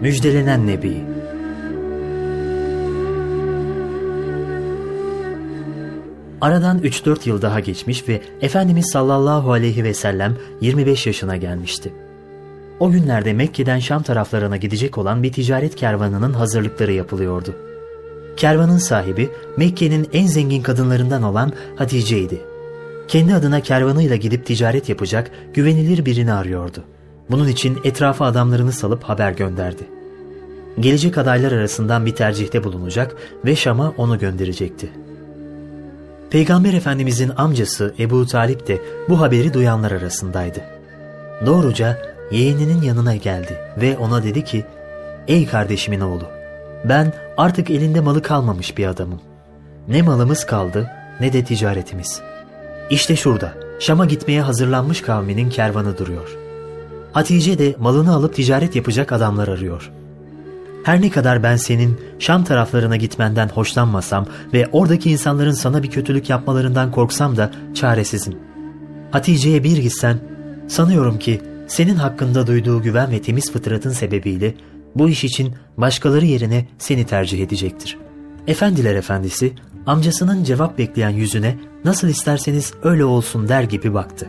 Müjdelenen Nebi Aradan 3-4 yıl daha geçmiş ve Efendimiz sallallahu aleyhi ve sellem 25 yaşına gelmişti. O günlerde Mekke'den Şam taraflarına gidecek olan bir ticaret kervanının hazırlıkları yapılıyordu. Kervanın sahibi Mekke'nin en zengin kadınlarından olan Hatice'ydi. Kendi adına kervanıyla gidip ticaret yapacak güvenilir birini arıyordu. Bunun için etrafa adamlarını salıp haber gönderdi. Gelecek adaylar arasından bir tercihte bulunacak ve Şam'a onu gönderecekti. Peygamber Efendimizin amcası Ebu Talip de bu haberi duyanlar arasındaydı. Doğruca yeğeninin yanına geldi ve ona dedi ki, ''Ey kardeşimin oğlu, ben artık elinde malı kalmamış bir adamım. Ne malımız kaldı ne de ticaretimiz. İşte şurada Şam'a gitmeye hazırlanmış kavminin kervanı duruyor. Hatice de malını alıp ticaret yapacak adamlar arıyor. Her ne kadar ben senin Şam taraflarına gitmenden hoşlanmasam ve oradaki insanların sana bir kötülük yapmalarından korksam da çaresizim. Hatice'ye bir gitsen, sanıyorum ki senin hakkında duyduğu güven ve temiz fıtratın sebebiyle bu iş için başkaları yerine seni tercih edecektir. Efendiler efendisi amcasının cevap bekleyen yüzüne nasıl isterseniz öyle olsun der gibi baktı.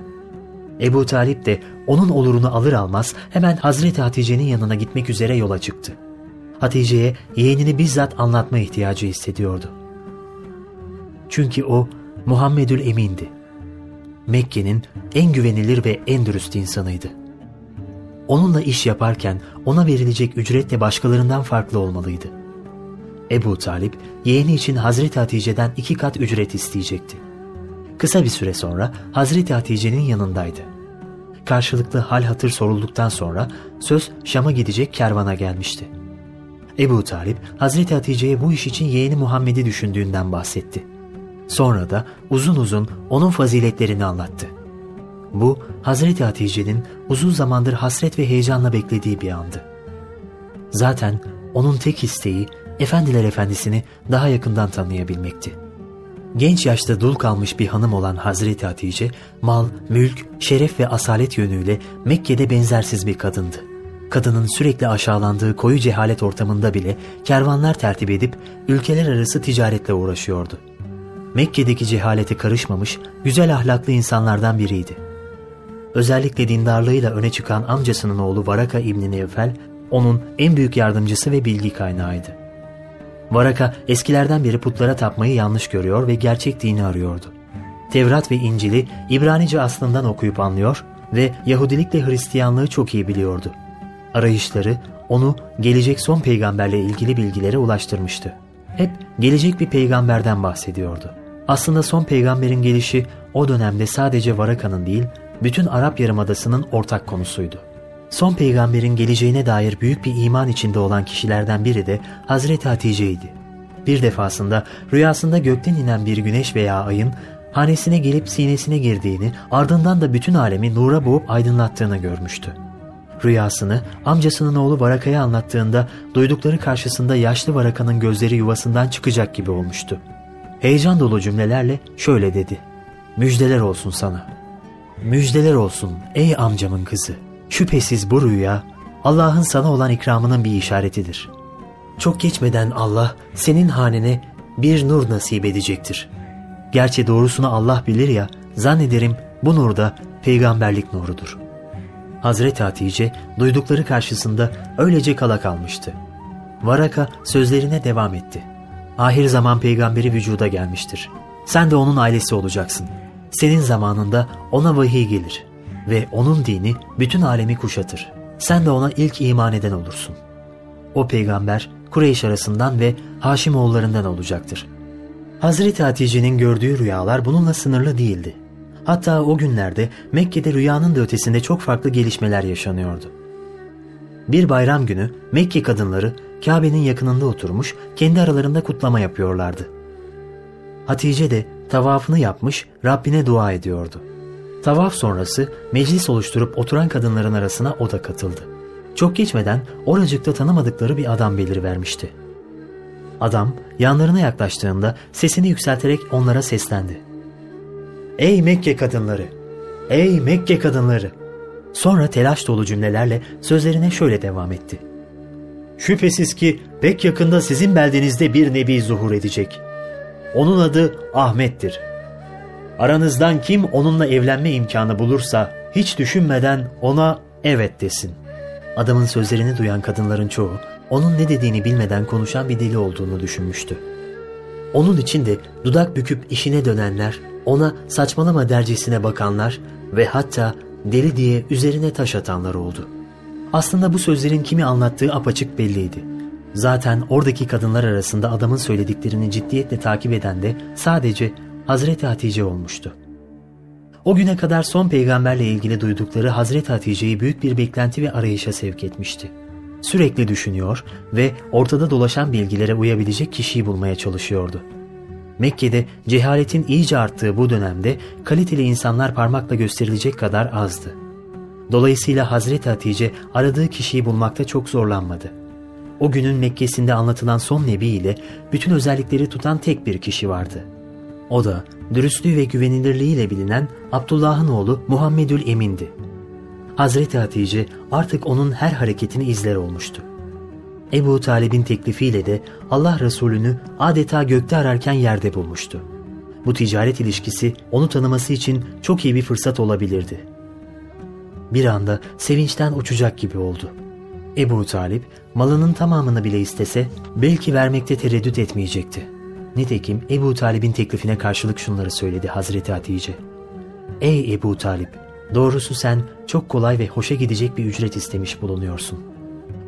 Ebu Talip de onun olurunu alır almaz hemen Hazreti Hatice'nin yanına gitmek üzere yola çıktı. Hatice'ye yeğenini bizzat anlatma ihtiyacı hissediyordu. Çünkü o Muhammedül Emin'di. Mekke'nin en güvenilir ve en dürüst insanıydı. Onunla iş yaparken ona verilecek ücret de başkalarından farklı olmalıydı. Ebu Talip yeğeni için Hazreti Hatice'den iki kat ücret isteyecekti. Kısa bir süre sonra Hazreti Hatice'nin yanındaydı. Karşılıklı hal hatır sorulduktan sonra söz Şam'a gidecek kervana gelmişti. Ebu Talip Hazreti Hatice'ye bu iş için yeğeni Muhammed'i düşündüğünden bahsetti. Sonra da uzun uzun onun faziletlerini anlattı. Bu Hazreti Hatice'nin uzun zamandır hasret ve heyecanla beklediği bir andı. Zaten onun tek isteği Efendiler Efendisi'ni daha yakından tanıyabilmekti. Genç yaşta dul kalmış bir hanım olan Hazreti Hatice, mal, mülk, şeref ve asalet yönüyle Mekke'de benzersiz bir kadındı. Kadının sürekli aşağılandığı koyu cehalet ortamında bile kervanlar tertip edip ülkeler arası ticaretle uğraşıyordu. Mekke'deki cehalete karışmamış, güzel ahlaklı insanlardan biriydi. Özellikle dindarlığıyla öne çıkan amcasının oğlu Varaka İbni Nevfel, onun en büyük yardımcısı ve bilgi kaynağıydı. Varaka eskilerden beri putlara tapmayı yanlış görüyor ve gerçek dini arıyordu. Tevrat ve İncil'i İbranice aslından okuyup anlıyor ve Yahudilikle Hristiyanlığı çok iyi biliyordu. Arayışları onu gelecek son peygamberle ilgili bilgilere ulaştırmıştı. Hep gelecek bir peygamberden bahsediyordu. Aslında son peygamberin gelişi o dönemde sadece Varaka'nın değil, bütün Arap Yarımadası'nın ortak konusuydu. Son peygamberin geleceğine dair büyük bir iman içinde olan kişilerden biri de Hazreti Hatice'ydi. Bir defasında rüyasında gökten inen bir güneş veya ayın hanesine gelip sinesine girdiğini ardından da bütün alemi nura boğup aydınlattığını görmüştü. Rüyasını amcasının oğlu Varaka'ya anlattığında duydukları karşısında yaşlı Varaka'nın gözleri yuvasından çıkacak gibi olmuştu. Heyecan dolu cümlelerle şöyle dedi. Müjdeler olsun sana. Müjdeler olsun ey amcamın kızı. Şüphesiz bu rüya Allah'ın sana olan ikramının bir işaretidir. Çok geçmeden Allah senin hanene bir nur nasip edecektir. Gerçi doğrusunu Allah bilir ya zannederim bu nur da peygamberlik nurudur. Hazreti Hatice duydukları karşısında öylece kala kalmıştı. Varaka sözlerine devam etti. Ahir zaman peygamberi vücuda gelmiştir. Sen de onun ailesi olacaksın. Senin zamanında ona vahiy gelir ve onun dini bütün alemi kuşatır. Sen de ona ilk iman eden olursun. O peygamber Kureyş arasından ve Haşim oğullarından olacaktır. Hazreti Hatice'nin gördüğü rüyalar bununla sınırlı değildi. Hatta o günlerde Mekke'de rüyanın da ötesinde çok farklı gelişmeler yaşanıyordu. Bir bayram günü Mekke kadınları Kabe'nin yakınında oturmuş kendi aralarında kutlama yapıyorlardı. Hatice de tavafını yapmış Rabbine dua ediyordu. Tavaf sonrası meclis oluşturup oturan kadınların arasına o da katıldı. Çok geçmeden oracıkta tanımadıkları bir adam belirivermişti. Adam yanlarına yaklaştığında sesini yükselterek onlara seslendi. Ey Mekke kadınları! Ey Mekke kadınları! Sonra telaş dolu cümlelerle sözlerine şöyle devam etti. Şüphesiz ki pek yakında sizin beldenizde bir nebi zuhur edecek. Onun adı Ahmet'tir. Aranızdan kim onunla evlenme imkanı bulursa hiç düşünmeden ona evet desin. Adamın sözlerini duyan kadınların çoğu onun ne dediğini bilmeden konuşan bir deli olduğunu düşünmüştü. Onun için de dudak büküp işine dönenler, ona saçmalama dercesine bakanlar ve hatta deli diye üzerine taş atanlar oldu. Aslında bu sözlerin kimi anlattığı apaçık belliydi. Zaten oradaki kadınlar arasında adamın söylediklerini ciddiyetle takip eden de sadece Hazreti Hatice olmuştu. O güne kadar son peygamberle ilgili duydukları Hazreti Hatice'yi büyük bir beklenti ve arayışa sevk etmişti. Sürekli düşünüyor ve ortada dolaşan bilgilere uyabilecek kişiyi bulmaya çalışıyordu. Mekke'de cehaletin iyice arttığı bu dönemde kaliteli insanlar parmakla gösterilecek kadar azdı. Dolayısıyla Hazreti Hatice aradığı kişiyi bulmakta çok zorlanmadı. O günün Mekke'sinde anlatılan son nebi ile bütün özellikleri tutan tek bir kişi vardı. O da dürüstlüğü ve güvenilirliğiyle bilinen Abdullah'ın oğlu Muhammedül Emin'di. Hazreti Hatice artık onun her hareketini izler olmuştu. Ebu Talib'in teklifiyle de Allah Resulü'nü adeta gökte ararken yerde bulmuştu. Bu ticaret ilişkisi onu tanıması için çok iyi bir fırsat olabilirdi. Bir anda sevinçten uçacak gibi oldu. Ebu Talip malının tamamını bile istese belki vermekte tereddüt etmeyecekti. Nitekim Ebu Talib'in teklifine karşılık şunları söyledi Hazreti Hatice. Ey Ebu Talip! Doğrusu sen çok kolay ve hoşa gidecek bir ücret istemiş bulunuyorsun.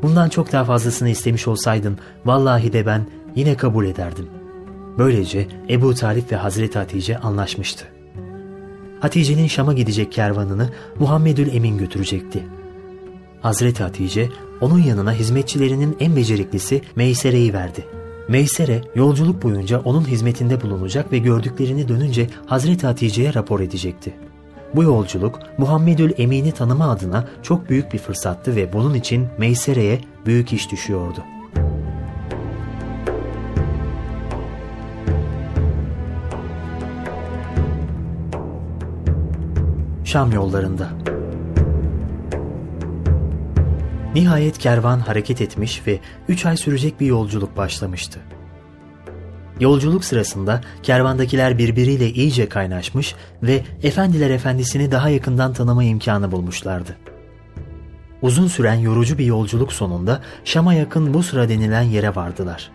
Bundan çok daha fazlasını istemiş olsaydın vallahi de ben yine kabul ederdim. Böylece Ebu Talip ve Hazreti Hatice anlaşmıştı. Hatice'nin Şam'a gidecek kervanını Muhammedül Emin götürecekti. Hazreti Hatice onun yanına hizmetçilerinin en beceriklisi Meysere'yi verdi. Meysere yolculuk boyunca onun hizmetinde bulunacak ve gördüklerini dönünce Hazreti Hatice'ye rapor edecekti. Bu yolculuk Muhammedül Emin'i tanıma adına çok büyük bir fırsattı ve bunun için Meysere'ye büyük iş düşüyordu. Şam yollarında Nihayet kervan hareket etmiş ve üç ay sürecek bir yolculuk başlamıştı. Yolculuk sırasında kervandakiler birbiriyle iyice kaynaşmış ve efendiler efendisini daha yakından tanıma imkanı bulmuşlardı. Uzun süren yorucu bir yolculuk sonunda Şam'a yakın bu sıra denilen yere vardılar.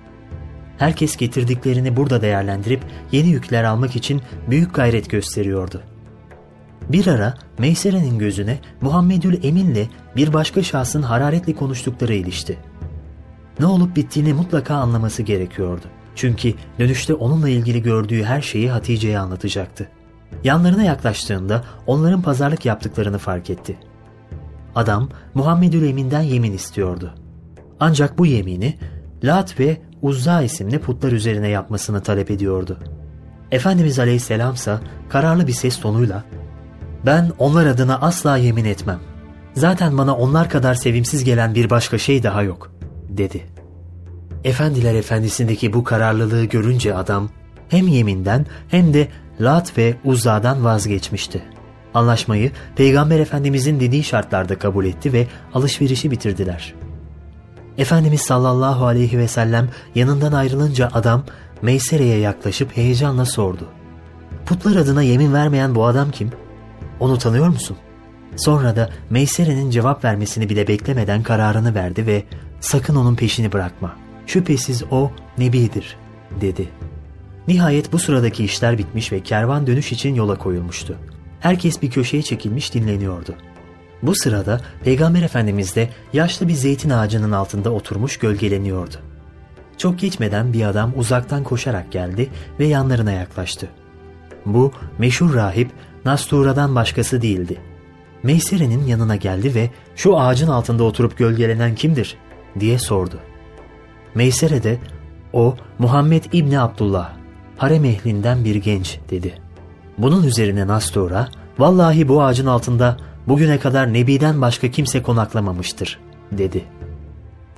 Herkes getirdiklerini burada değerlendirip yeni yükler almak için büyük gayret gösteriyordu. Bir ara Meysere'nin gözüne Muhammedül Emin'le bir başka şahsın hararetli konuştukları ilişti. Ne olup bittiğini mutlaka anlaması gerekiyordu. Çünkü dönüşte onunla ilgili gördüğü her şeyi Hatice'ye anlatacaktı. Yanlarına yaklaştığında onların pazarlık yaptıklarını fark etti. Adam Muhammedül Emin'den yemin istiyordu. Ancak bu yemini Lat ve Uzza isimli putlar üzerine yapmasını talep ediyordu. Efendimiz Aleyhisselamsa kararlı bir ses tonuyla ''Ben onlar adına asla yemin etmem. Zaten bana onlar kadar sevimsiz gelen bir başka şey daha yok.'' dedi. Efendiler Efendisi'ndeki bu kararlılığı görünce adam hem yeminden hem de Lat ve Uzza'dan vazgeçmişti. Anlaşmayı Peygamber Efendimizin dediği şartlarda kabul etti ve alışverişi bitirdiler. Efendimiz sallallahu aleyhi ve sellem yanından ayrılınca adam Meysere'ye yaklaşıp heyecanla sordu. Putlar adına yemin vermeyen bu adam kim? Onu tanıyor musun? Sonra da Meysere'nin cevap vermesini bile beklemeden kararını verdi ve sakın onun peşini bırakma. Şüphesiz o Nebidir dedi. Nihayet bu sıradaki işler bitmiş ve kervan dönüş için yola koyulmuştu. Herkes bir köşeye çekilmiş dinleniyordu. Bu sırada Peygamber Efendimiz de yaşlı bir zeytin ağacının altında oturmuş gölgeleniyordu. Çok geçmeden bir adam uzaktan koşarak geldi ve yanlarına yaklaştı. Bu meşhur rahip Nastura'dan başkası değildi. Meysere'nin yanına geldi ve şu ağacın altında oturup gölgelenen kimdir diye sordu. Meysere de o Muhammed İbni Abdullah, harem ehlinden bir genç dedi. Bunun üzerine Nastura, vallahi bu ağacın altında bugüne kadar Nebi'den başka kimse konaklamamıştır dedi.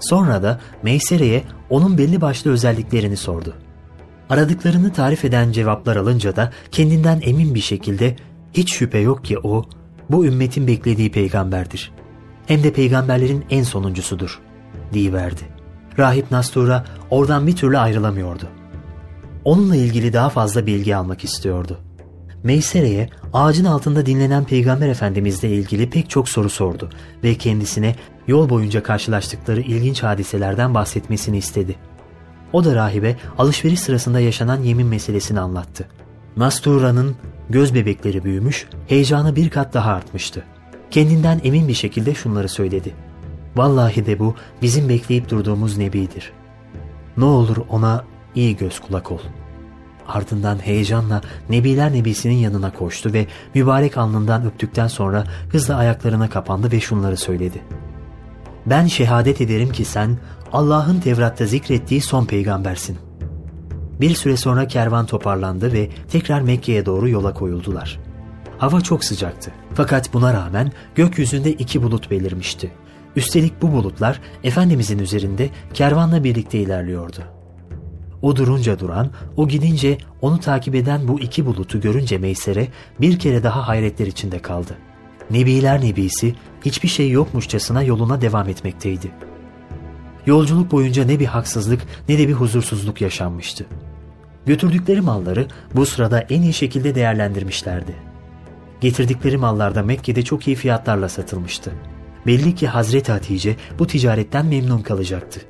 Sonra da Meysere'ye onun belli başlı özelliklerini sordu. Aradıklarını tarif eden cevaplar alınca da kendinden emin bir şekilde hiç şüphe yok ki o bu ümmetin beklediği peygamberdir. Hem de peygamberlerin en sonuncusudur, diyiverdi. Rahip Nastur'a oradan bir türlü ayrılamıyordu. Onunla ilgili daha fazla bilgi almak istiyordu. Meysere'ye ağacın altında dinlenen Peygamber Efendimizle ilgili pek çok soru sordu ve kendisine yol boyunca karşılaştıkları ilginç hadiselerden bahsetmesini istedi. O da rahibe alışveriş sırasında yaşanan yemin meselesini anlattı. Nastura'nın göz bebekleri büyümüş, heyecanı bir kat daha artmıştı. Kendinden emin bir şekilde şunları söyledi. Vallahi de bu bizim bekleyip durduğumuz Nebi'dir. Ne olur ona iyi göz kulak ol. Ardından heyecanla Nebiler Nebisi'nin yanına koştu ve mübarek alnından öptükten sonra hızla ayaklarına kapandı ve şunları söyledi. Ben şehadet ederim ki sen Allah'ın Tevrat'ta zikrettiği son peygambersin. Bir süre sonra kervan toparlandı ve tekrar Mekke'ye doğru yola koyuldular. Hava çok sıcaktı. Fakat buna rağmen gökyüzünde iki bulut belirmişti. Üstelik bu bulutlar Efendimizin üzerinde kervanla birlikte ilerliyordu. O durunca duran, o gidince onu takip eden bu iki bulutu görünce Meysere bir kere daha hayretler içinde kaldı. Nebiler Nebisi hiçbir şey yokmuşçasına yoluna devam etmekteydi. Yolculuk boyunca ne bir haksızlık ne de bir huzursuzluk yaşanmıştı. Götürdükleri malları bu sırada en iyi şekilde değerlendirmişlerdi. Getirdikleri mallar da Mekke'de çok iyi fiyatlarla satılmıştı. Belli ki Hazreti Hatice bu ticaretten memnun kalacaktı.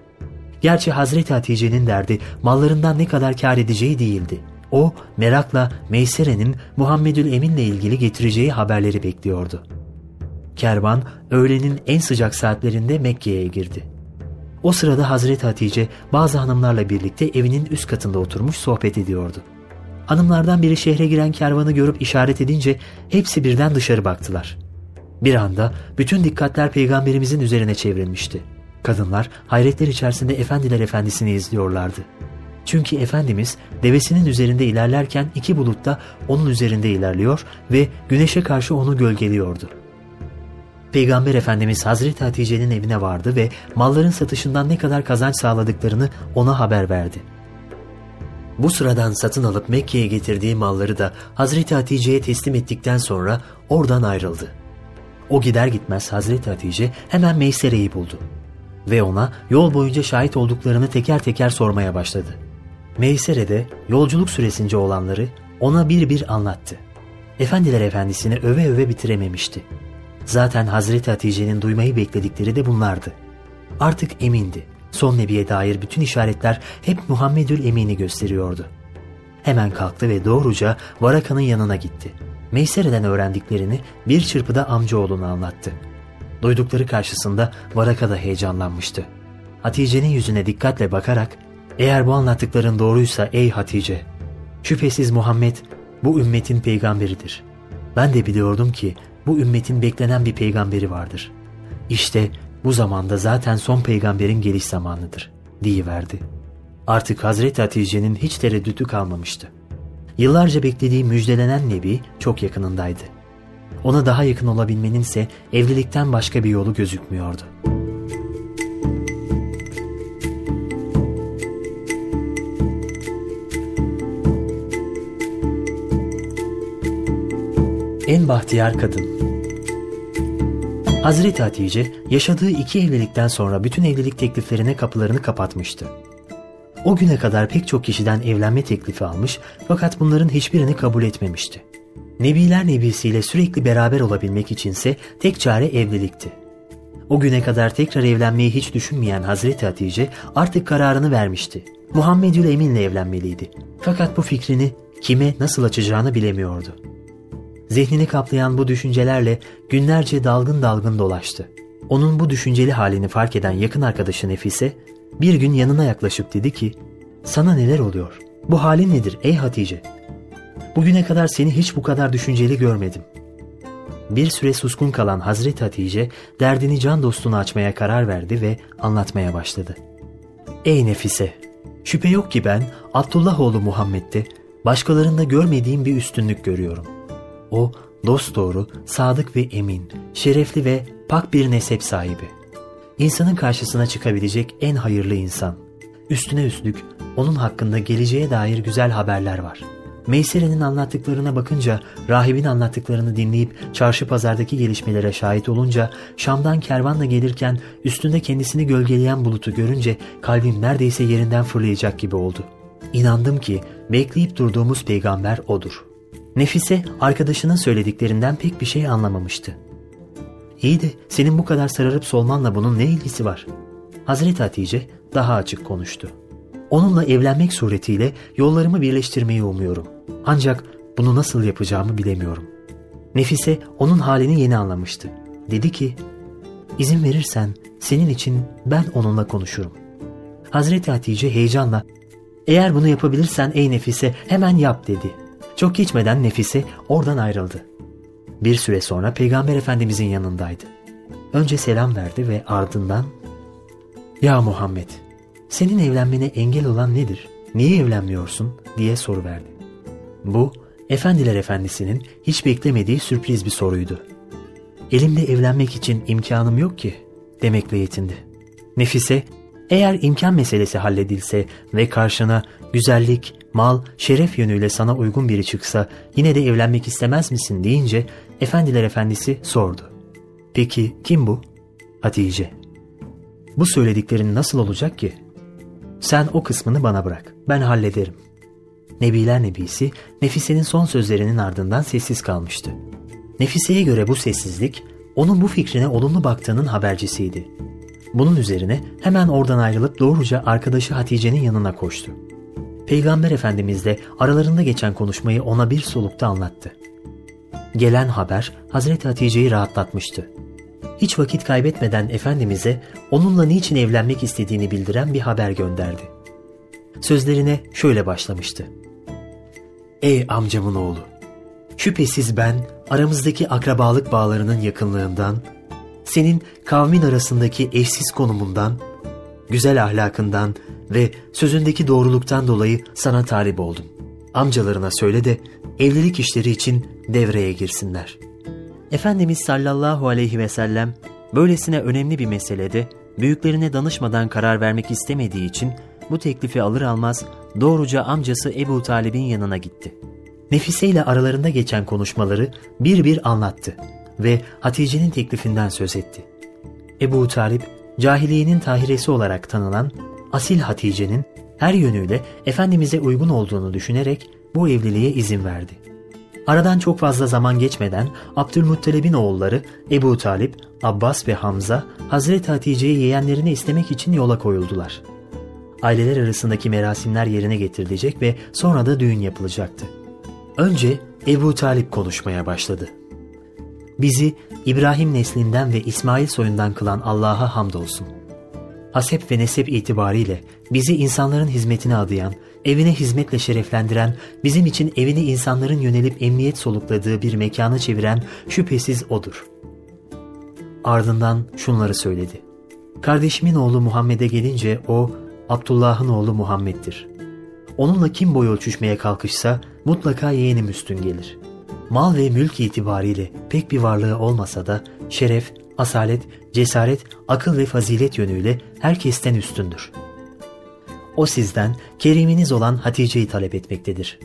Gerçi Hazreti Hatice'nin derdi mallarından ne kadar kar edeceği değildi. O merakla Meysere'nin Muhammedül Emin'le ilgili getireceği haberleri bekliyordu. Kervan öğlenin en sıcak saatlerinde Mekke'ye girdi. O sırada Hazreti Hatice bazı hanımlarla birlikte evinin üst katında oturmuş sohbet ediyordu. Hanımlardan biri şehre giren kervanı görüp işaret edince hepsi birden dışarı baktılar. Bir anda bütün dikkatler peygamberimizin üzerine çevrilmişti. Kadınlar hayretler içerisinde efendiler efendisini izliyorlardı. Çünkü Efendimiz devesinin üzerinde ilerlerken iki bulut da onun üzerinde ilerliyor ve güneşe karşı onu gölgeliyordu. Peygamber Efendimiz Hazreti Hatice'nin evine vardı ve malların satışından ne kadar kazanç sağladıklarını ona haber verdi. Bu sıradan satın alıp Mekke'ye getirdiği malları da Hazreti Hatice'ye teslim ettikten sonra oradan ayrıldı. O gider gitmez Hazreti Hatice hemen Meysere'yi buldu ve ona yol boyunca şahit olduklarını teker teker sormaya başladı. Meysere de yolculuk süresince olanları ona bir bir anlattı. Efendiler efendisini öve öve bitirememişti. Zaten Hazreti Hatice'nin duymayı bekledikleri de bunlardı. Artık emindi. Son Nebi'ye dair bütün işaretler hep Muhammedül Emin'i gösteriyordu. Hemen kalktı ve doğruca Varaka'nın yanına gitti. Meysere'den öğrendiklerini bir çırpıda amcaoğluna anlattı. Duydukları karşısında Varaka da heyecanlanmıştı. Hatice'nin yüzüne dikkatle bakarak eğer bu anlattıkların doğruysa ey Hatice, şüphesiz Muhammed bu ümmetin peygamberidir. Ben de biliyordum ki bu ümmetin beklenen bir peygamberi vardır. İşte bu zamanda zaten son peygamberin geliş zamanıdır, diyiverdi. Artık Hazreti Hatice'nin hiç tereddütü kalmamıştı. Yıllarca beklediği müjdelenen Nebi çok yakınındaydı. Ona daha yakın olabilmenin ise evlilikten başka bir yolu gözükmüyordu. En bahtiyar kadın Hazreti Hatice yaşadığı iki evlilikten sonra bütün evlilik tekliflerine kapılarını kapatmıştı. O güne kadar pek çok kişiden evlenme teklifi almış fakat bunların hiçbirini kabul etmemişti. Nebiler Nebisiyle sürekli beraber olabilmek içinse tek çare evlilikti. O güne kadar tekrar evlenmeyi hiç düşünmeyen Hazreti Hatice artık kararını vermişti. Muhammedül Emin'le evlenmeliydi. Fakat bu fikrini kime nasıl açacağını bilemiyordu. Zihnini kaplayan bu düşüncelerle günlerce dalgın dalgın dolaştı. Onun bu düşünceli halini fark eden yakın arkadaşı Nefise bir gün yanına yaklaşıp dedi ki ''Sana neler oluyor? Bu halin nedir ey Hatice?'' Bugüne kadar seni hiç bu kadar düşünceli görmedim. Bir süre suskun kalan Hazreti Hatice derdini can dostuna açmaya karar verdi ve anlatmaya başladı. Ey Nefise! Şüphe yok ki ben Abdullah oğlu Muhammed'de başkalarında görmediğim bir üstünlük görüyorum. O dost doğru, sadık ve emin, şerefli ve pak bir nesep sahibi. İnsanın karşısına çıkabilecek en hayırlı insan. Üstüne üstlük onun hakkında geleceğe dair güzel haberler var.'' Meysere'nin anlattıklarına bakınca, rahibin anlattıklarını dinleyip çarşı pazardaki gelişmelere şahit olunca, Şam'dan kervanla gelirken üstünde kendisini gölgeleyen bulutu görünce kalbim neredeyse yerinden fırlayacak gibi oldu. İnandım ki bekleyip durduğumuz peygamber odur. Nefise arkadaşının söylediklerinden pek bir şey anlamamıştı. İyi de senin bu kadar sararıp solmanla bunun ne ilgisi var? Hazreti Hatice daha açık konuştu. Onunla evlenmek suretiyle yollarımı birleştirmeyi umuyorum. Ancak bunu nasıl yapacağımı bilemiyorum. Nefise onun halini yeni anlamıştı. Dedi ki, izin verirsen senin için ben onunla konuşurum. Hazreti Hatice heyecanla, eğer bunu yapabilirsen ey Nefise hemen yap dedi. Çok geçmeden Nefise oradan ayrıldı. Bir süre sonra Peygamber Efendimizin yanındaydı. Önce selam verdi ve ardından ''Ya Muhammed, senin evlenmene engel olan nedir? Niye evlenmiyorsun?'' diye soru verdi. Bu, Efendiler Efendisi'nin hiç beklemediği sürpriz bir soruydu. Elimde evlenmek için imkanım yok ki demekle yetindi. Nefise, eğer imkan meselesi halledilse ve karşına güzellik, mal, şeref yönüyle sana uygun biri çıksa yine de evlenmek istemez misin deyince Efendiler Efendisi sordu. Peki kim bu? Hatice. Bu söylediklerin nasıl olacak ki? Sen o kısmını bana bırak. Ben hallederim. Nebiler Nebisi Nefise'nin son sözlerinin ardından sessiz kalmıştı. Nefise'ye göre bu sessizlik onun bu fikrine olumlu baktığının habercisiydi. Bunun üzerine hemen oradan ayrılıp doğruca arkadaşı Hatice'nin yanına koştu. Peygamber Efendimiz de aralarında geçen konuşmayı ona bir solukta anlattı. Gelen haber Hazreti Hatice'yi rahatlatmıştı. Hiç vakit kaybetmeden Efendimiz'e onunla niçin evlenmek istediğini bildiren bir haber gönderdi. Sözlerine şöyle başlamıştı. Ey amcamın oğlu! Şüphesiz ben aramızdaki akrabalık bağlarının yakınlığından, senin kavmin arasındaki eşsiz konumundan, güzel ahlakından ve sözündeki doğruluktan dolayı sana talip oldum. Amcalarına söyle de evlilik işleri için devreye girsinler. Efendimiz sallallahu aleyhi ve sellem böylesine önemli bir meselede büyüklerine danışmadan karar vermek istemediği için bu teklifi alır almaz doğruca amcası Ebu Talib'in yanına gitti. Nefise ile aralarında geçen konuşmaları bir bir anlattı ve Hatice'nin teklifinden söz etti. Ebu Talip, cahiliyenin tahiresi olarak tanınan asil Hatice'nin her yönüyle Efendimiz'e uygun olduğunu düşünerek bu evliliğe izin verdi. Aradan çok fazla zaman geçmeden Abdülmuttalib'in oğulları Ebu Talip, Abbas ve Hamza Hazreti Hatice'yi yeğenlerini istemek için yola koyuldular. Aileler arasındaki merasimler yerine getirilecek ve sonra da düğün yapılacaktı. Önce Ebu Talip konuşmaya başladı. Bizi İbrahim neslinden ve İsmail soyundan kılan Allah'a hamdolsun. Hasep ve nesep itibariyle bizi insanların hizmetine adayan, evine hizmetle şereflendiren, bizim için evini insanların yönelip emniyet solukladığı bir mekana çeviren şüphesiz O'dur. Ardından şunları söyledi. Kardeşimin oğlu Muhammed'e gelince o, Abdullah'ın oğlu Muhammed'dir. Onunla kim boy ölçüşmeye kalkışsa mutlaka yeğenim üstün gelir. Mal ve mülk itibariyle pek bir varlığı olmasa da şeref, asalet, cesaret, akıl ve fazilet yönüyle herkesten üstündür. O sizden keriminiz olan Hatice'yi talep etmektedir.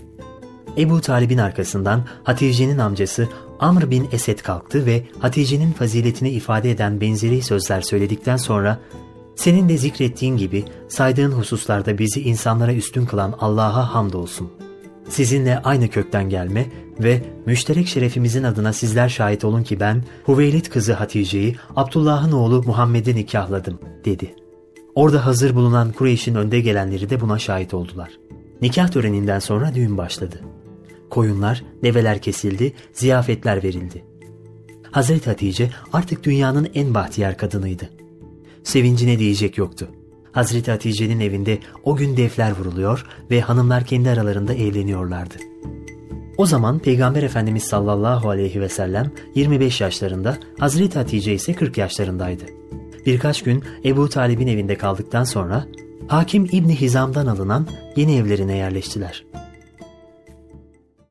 Ebu Talib'in arkasından Hatice'nin amcası Amr bin Esed kalktı ve Hatice'nin faziletini ifade eden benzeri sözler söyledikten sonra senin de zikrettiğin gibi saydığın hususlarda bizi insanlara üstün kılan Allah'a hamdolsun. Sizinle aynı kökten gelme ve müşterek şerefimizin adına sizler şahit olun ki ben Hüveylid kızı Hatice'yi Abdullah'ın oğlu Muhammed'e nikahladım dedi. Orada hazır bulunan Kureyş'in önde gelenleri de buna şahit oldular. Nikah töreninden sonra düğün başladı. Koyunlar, develer kesildi, ziyafetler verildi. Hazreti Hatice artık dünyanın en bahtiyar kadınıydı. Sevincine diyecek yoktu. Hazreti Hatice'nin evinde o gün defler vuruluyor ve hanımlar kendi aralarında eğleniyorlardı. O zaman Peygamber Efendimiz sallallahu aleyhi ve sellem 25 yaşlarında, Hazreti Hatice ise 40 yaşlarındaydı. Birkaç gün Ebu Talib'in evinde kaldıktan sonra Hakim İbni Hizam'dan alınan yeni evlerine yerleştiler.